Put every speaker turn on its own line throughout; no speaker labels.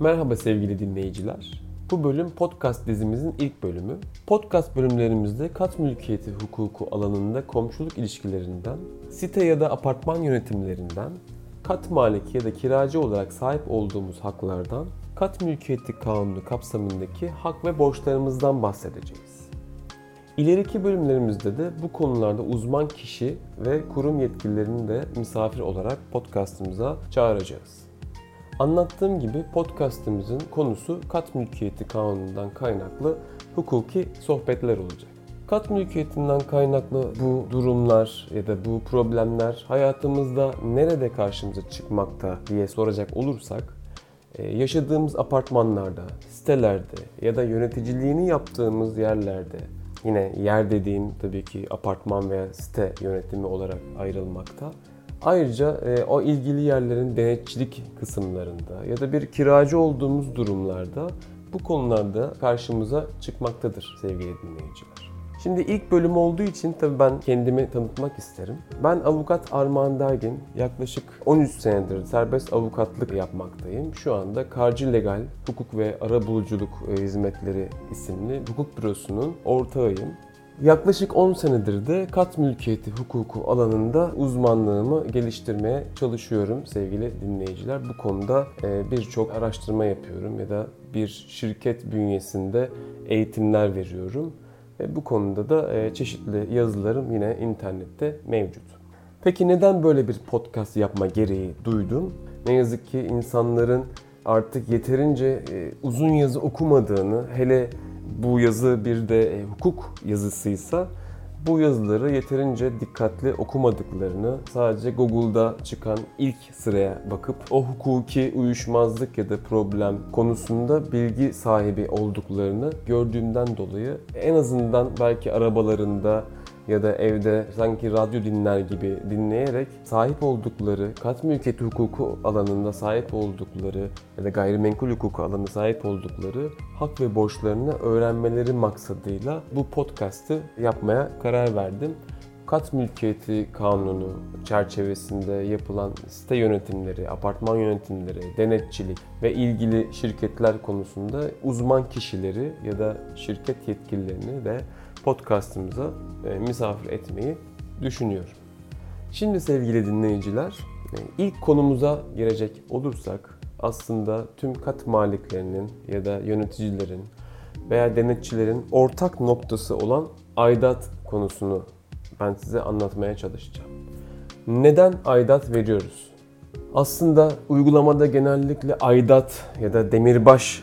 Merhaba sevgili dinleyiciler. Bu bölüm podcast dizimizin ilk bölümü. Podcast bölümlerimizde kat mülkiyeti hukuku alanında komşuluk ilişkilerinden, site ya da apartman yönetimlerinden, kat maliki ya da kiracı olarak sahip olduğumuz haklardan, kat mülkiyeti kanunu kapsamındaki hak ve borçlarımızdan bahsedeceğiz. İleriki bölümlerimizde de bu konularda uzman kişi ve kurum yetkililerini de misafir olarak podcastımıza çağıracağız. Anlattığım gibi podcastımızın konusu kat mülkiyeti kanunundan kaynaklı hukuki sohbetler olacak. Kat mülkiyetinden kaynaklı bu durumlar ya da bu problemler hayatımızda nerede karşımıza çıkmakta diye soracak olursak e, yaşadığımız apartmanlarda, sitelerde ya da yöneticiliğini yaptığımız yerlerde yine yer dediğim tabii ki apartman veya site yönetimi olarak ayrılmakta. Ayrıca e, o ilgili yerlerin denetçilik kısımlarında ya da bir kiracı olduğumuz durumlarda bu konularda karşımıza çıkmaktadır sevgili dinleyiciler. Şimdi ilk bölüm olduğu için tabii ben kendimi tanıtmak isterim. Ben avukat Armağan Dergin. Yaklaşık 13 senedir serbest avukatlık yapmaktayım. Şu anda Karcı Legal Hukuk ve Arabuluculuk e, Hizmetleri isimli hukuk bürosunun ortağıyım. Yaklaşık 10 senedir de kat mülkiyeti hukuku alanında uzmanlığımı geliştirmeye çalışıyorum sevgili dinleyiciler. Bu konuda e, birçok araştırma yapıyorum ya da bir şirket bünyesinde eğitimler veriyorum. Ve bu konuda da e, çeşitli yazılarım yine internette mevcut. Peki neden böyle bir podcast yapma gereği duydum? Ne yazık ki insanların artık yeterince e, uzun yazı okumadığını, hele bu yazı bir de e, hukuk yazısıysa bu yazıları yeterince dikkatli okumadıklarını, sadece Google'da çıkan ilk sıraya bakıp o hukuki uyuşmazlık ya da problem konusunda bilgi sahibi olduklarını gördüğümden dolayı en azından belki arabalarında ya da evde sanki radyo dinler gibi dinleyerek sahip oldukları, kat mülkiyeti hukuku alanında sahip oldukları ya da gayrimenkul hukuku alanında sahip oldukları hak ve borçlarını öğrenmeleri maksadıyla bu podcast'ı yapmaya karar verdim. Kat mülkiyeti kanunu çerçevesinde yapılan site yönetimleri, apartman yönetimleri, denetçilik ve ilgili şirketler konusunda uzman kişileri ya da şirket yetkililerini de podcastımıza e, misafir etmeyi düşünüyorum. Şimdi sevgili dinleyiciler, e, ilk konumuza girecek olursak aslında tüm kat maliklerinin ya da yöneticilerin veya denetçilerin ortak noktası olan aidat konusunu ben size anlatmaya çalışacağım. Neden aidat veriyoruz? Aslında uygulamada genellikle aidat ya da demirbaş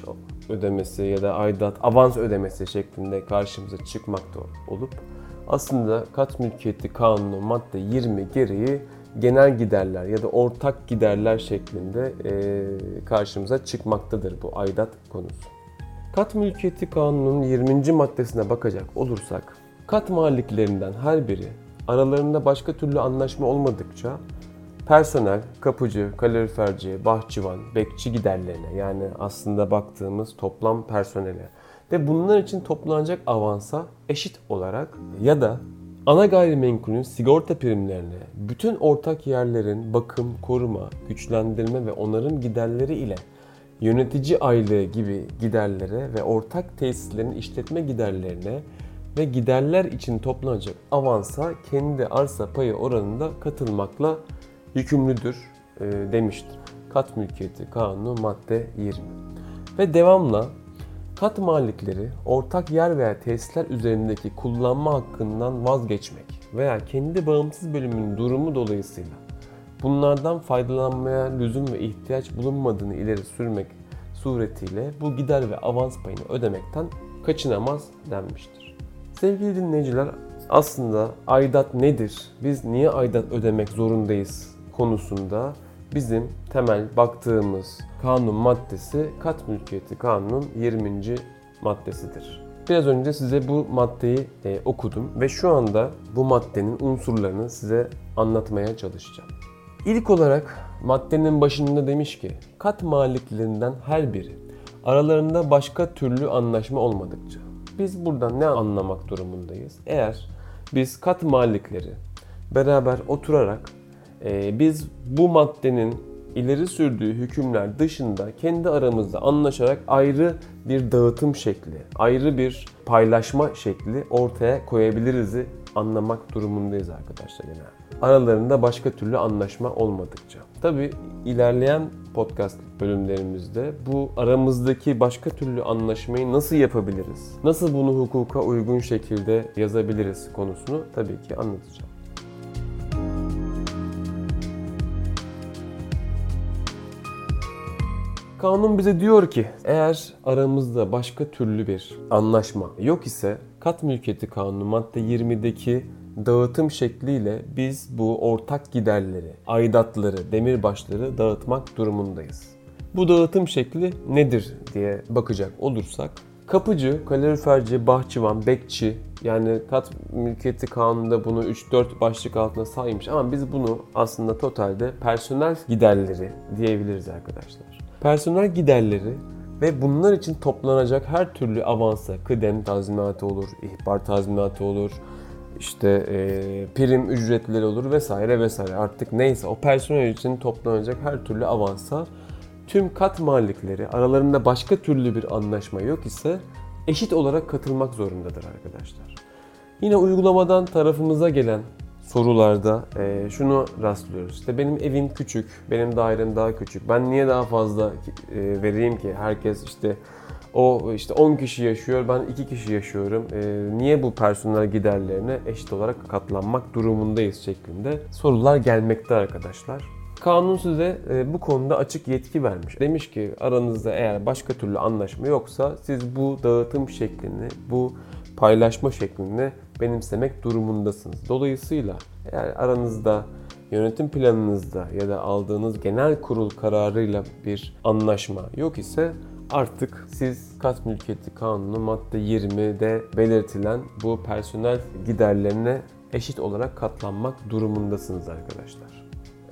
ödemesi ya da aidat, avans ödemesi şeklinde karşımıza çıkmakta olup aslında kat mülkiyeti kanunu madde 20 gereği genel giderler ya da ortak giderler şeklinde karşımıza çıkmaktadır bu aidat konusu. Kat mülkiyeti kanunun 20. maddesine bakacak olursak kat maliklerinden her biri aralarında başka türlü anlaşma olmadıkça personel, kapıcı, kaloriferci, bahçıvan, bekçi giderlerine yani aslında baktığımız toplam personele. Ve bunlar için toplanacak avansa eşit olarak ya da ana gayrimenkulün sigorta primlerine, bütün ortak yerlerin bakım, koruma, güçlendirme ve onarım giderleri ile yönetici aylığı gibi giderlere ve ortak tesislerin işletme giderlerine ve giderler için toplanacak avansa kendi arsa payı oranında katılmakla yükümlüdür e, demiştir. Kat mülkiyeti kanunu madde 20. Ve devamla kat malikleri ortak yer veya tesisler üzerindeki kullanma hakkından vazgeçmek veya kendi bağımsız bölümünün durumu dolayısıyla bunlardan faydalanmaya lüzum ve ihtiyaç bulunmadığını ileri sürmek suretiyle bu gider ve avans payını ödemekten kaçınamaz denmiştir. Sevgili dinleyiciler aslında aidat nedir? Biz niye aidat ödemek zorundayız konusunda bizim temel baktığımız kanun maddesi kat mülkiyeti kanunun 20. maddesidir. Biraz önce size bu maddeyi e, okudum ve şu anda bu maddenin unsurlarını size anlatmaya çalışacağım. İlk olarak maddenin başında demiş ki kat maliklerinden her biri aralarında başka türlü anlaşma olmadıkça. Biz buradan ne anlamak durumundayız? Eğer biz kat malikleri beraber oturarak e, biz bu maddenin ileri sürdüğü hükümler dışında kendi aramızda anlaşarak ayrı bir dağıtım şekli, ayrı bir paylaşma şekli ortaya koyabiliriz'i anlamak durumundayız arkadaşlar genelde. Aralarında başka türlü anlaşma olmadıkça. Tabi ilerleyen podcast bölümlerimizde bu aramızdaki başka türlü anlaşmayı nasıl yapabiliriz? Nasıl bunu hukuka uygun şekilde yazabiliriz konusunu tabii ki anlatacağım. Kanun bize diyor ki eğer aramızda başka türlü bir anlaşma yok ise kat mülkiyeti kanunu madde 20'deki dağıtım şekliyle biz bu ortak giderleri, aidatları, demirbaşları dağıtmak durumundayız. Bu dağıtım şekli nedir diye bakacak olursak kapıcı, kaloriferci, bahçıvan, bekçi yani kat mülkiyeti kanununda bunu 3-4 başlık altında saymış ama biz bunu aslında totalde personel giderleri diyebiliriz arkadaşlar. Personel giderleri ve bunlar için toplanacak her türlü avansa, kıdem tazminatı olur, ihbar tazminatı olur, işte e, prim ücretleri olur vesaire vesaire artık neyse o personel için toplanacak her türlü avansa tüm kat malikleri aralarında başka türlü bir anlaşma yok ise eşit olarak katılmak zorundadır arkadaşlar. Yine uygulamadan tarafımıza gelen sorularda e, şunu rastlıyoruz. İşte benim evim küçük, benim dairem daha küçük. Ben niye daha fazla e, vereyim ki? Herkes işte o işte 10 kişi yaşıyor, ben 2 kişi yaşıyorum. E, niye bu personel giderlerine eşit olarak katlanmak durumundayız şeklinde sorular gelmekte arkadaşlar. Kanun size e, bu konuda açık yetki vermiş. Demiş ki aranızda eğer başka türlü anlaşma yoksa siz bu dağıtım şeklini, bu paylaşma şeklini benimsemek durumundasınız. Dolayısıyla eğer aranızda yönetim planınızda ya da aldığınız genel kurul kararıyla bir anlaşma yok ise artık siz kat mülkiyeti kanunu madde 20'de belirtilen bu personel giderlerine eşit olarak katlanmak durumundasınız arkadaşlar.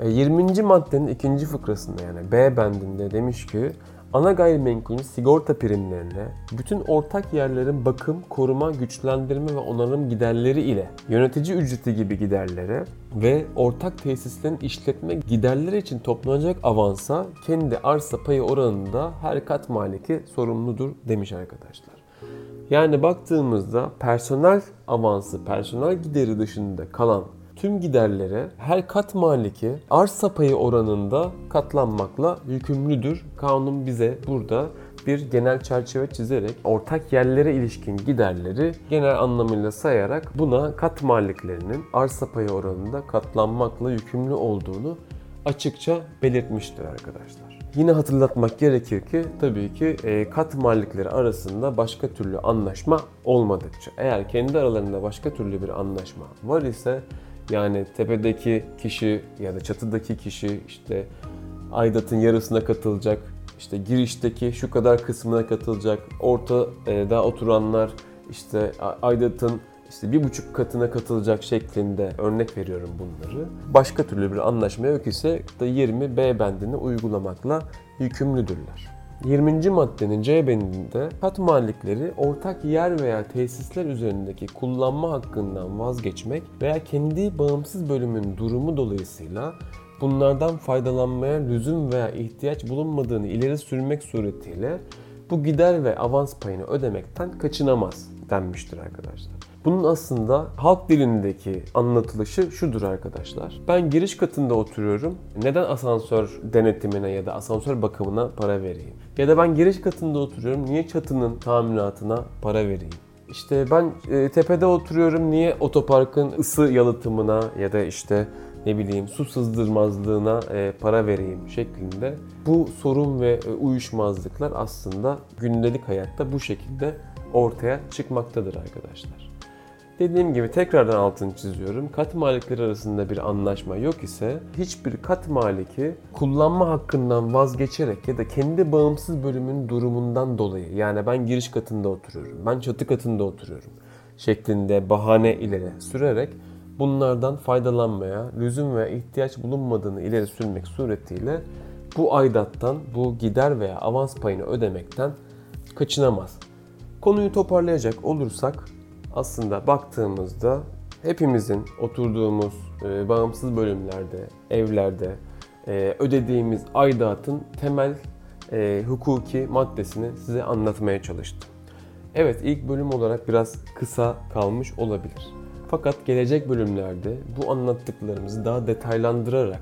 20. E, maddenin ikinci fıkrasında yani B bendinde demiş ki ana gayrimenkulün sigorta primlerine, bütün ortak yerlerin bakım, koruma, güçlendirme ve onarım giderleri ile yönetici ücreti gibi giderlere ve ortak tesislerin işletme giderleri için toplanacak avansa kendi arsa payı oranında her kat maliki sorumludur demiş arkadaşlar. Yani baktığımızda personel avansı, personel gideri dışında kalan tüm giderlere her kat maliki arsa payı oranında katlanmakla yükümlüdür. Kanun bize burada bir genel çerçeve çizerek ortak yerlere ilişkin giderleri genel anlamıyla sayarak buna kat maliklerinin arsa payı oranında katlanmakla yükümlü olduğunu açıkça belirtmiştir arkadaşlar. Yine hatırlatmak gerekir ki tabii ki e, kat malikleri arasında başka türlü anlaşma olmadıkça eğer kendi aralarında başka türlü bir anlaşma var ise yani tepedeki kişi ya da çatıdaki kişi işte aidatın yarısına katılacak. İşte girişteki şu kadar kısmına katılacak. Ortada oturanlar işte aidatın işte bir buçuk katına katılacak şeklinde örnek veriyorum bunları. Başka türlü bir anlaşma yok ise da 20 B bendini uygulamakla yükümlüdürler. 20. maddenin C bendinde kat malikleri ortak yer veya tesisler üzerindeki kullanma hakkından vazgeçmek veya kendi bağımsız bölümün durumu dolayısıyla bunlardan faydalanmaya lüzum veya ihtiyaç bulunmadığını ileri sürmek suretiyle bu gider ve avans payını ödemekten kaçınamaz denmiştir arkadaşlar. Bunun aslında halk dilindeki anlatılışı şudur arkadaşlar. Ben giriş katında oturuyorum. Neden asansör denetimine ya da asansör bakımına para vereyim? Ya da ben giriş katında oturuyorum. Niye çatının tamiratına para vereyim? İşte ben e, tepede oturuyorum. Niye otoparkın ısı yalıtımına ya da işte ne bileyim su sızdırmazlığına e, para vereyim şeklinde bu sorun ve e, uyuşmazlıklar aslında gündelik hayatta bu şekilde ortaya çıkmaktadır arkadaşlar. Dediğim gibi tekrardan altını çiziyorum. Kat malikleri arasında bir anlaşma yok ise hiçbir kat maliki kullanma hakkından vazgeçerek ya da kendi bağımsız bölümün durumundan dolayı yani ben giriş katında oturuyorum, ben çatı katında oturuyorum şeklinde bahane ileri sürerek bunlardan faydalanmaya lüzum ve ihtiyaç bulunmadığını ileri sürmek suretiyle bu aidattan, bu gider veya avans payını ödemekten kaçınamaz. Konuyu toparlayacak olursak aslında baktığımızda hepimizin oturduğumuz e, bağımsız bölümlerde, evlerde e, ödediğimiz aidatın temel e, hukuki maddesini size anlatmaya çalıştım. Evet ilk bölüm olarak biraz kısa kalmış olabilir. Fakat gelecek bölümlerde bu anlattıklarımızı daha detaylandırarak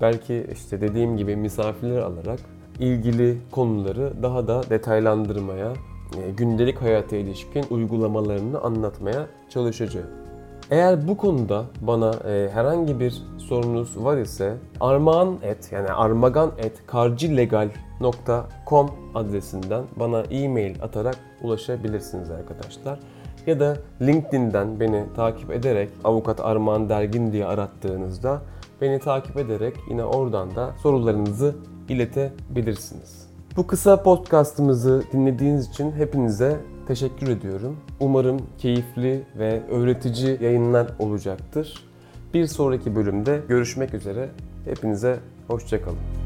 belki işte dediğim gibi misafirler alarak ilgili konuları daha da detaylandırmaya, gündelik hayata ilişkin uygulamalarını anlatmaya çalışacağım. Eğer bu konuda bana e, herhangi bir sorunuz var ise armağan et yani armagan et karcilegal.com adresinden bana e-mail atarak ulaşabilirsiniz arkadaşlar. Ya da LinkedIn'den beni takip ederek Avukat Armağan Dergin diye arattığınızda beni takip ederek yine oradan da sorularınızı iletebilirsiniz. Bu kısa podcastımızı dinlediğiniz için hepinize teşekkür ediyorum. Umarım keyifli ve öğretici yayınlar olacaktır. Bir sonraki bölümde görüşmek üzere. Hepinize hoşçakalın.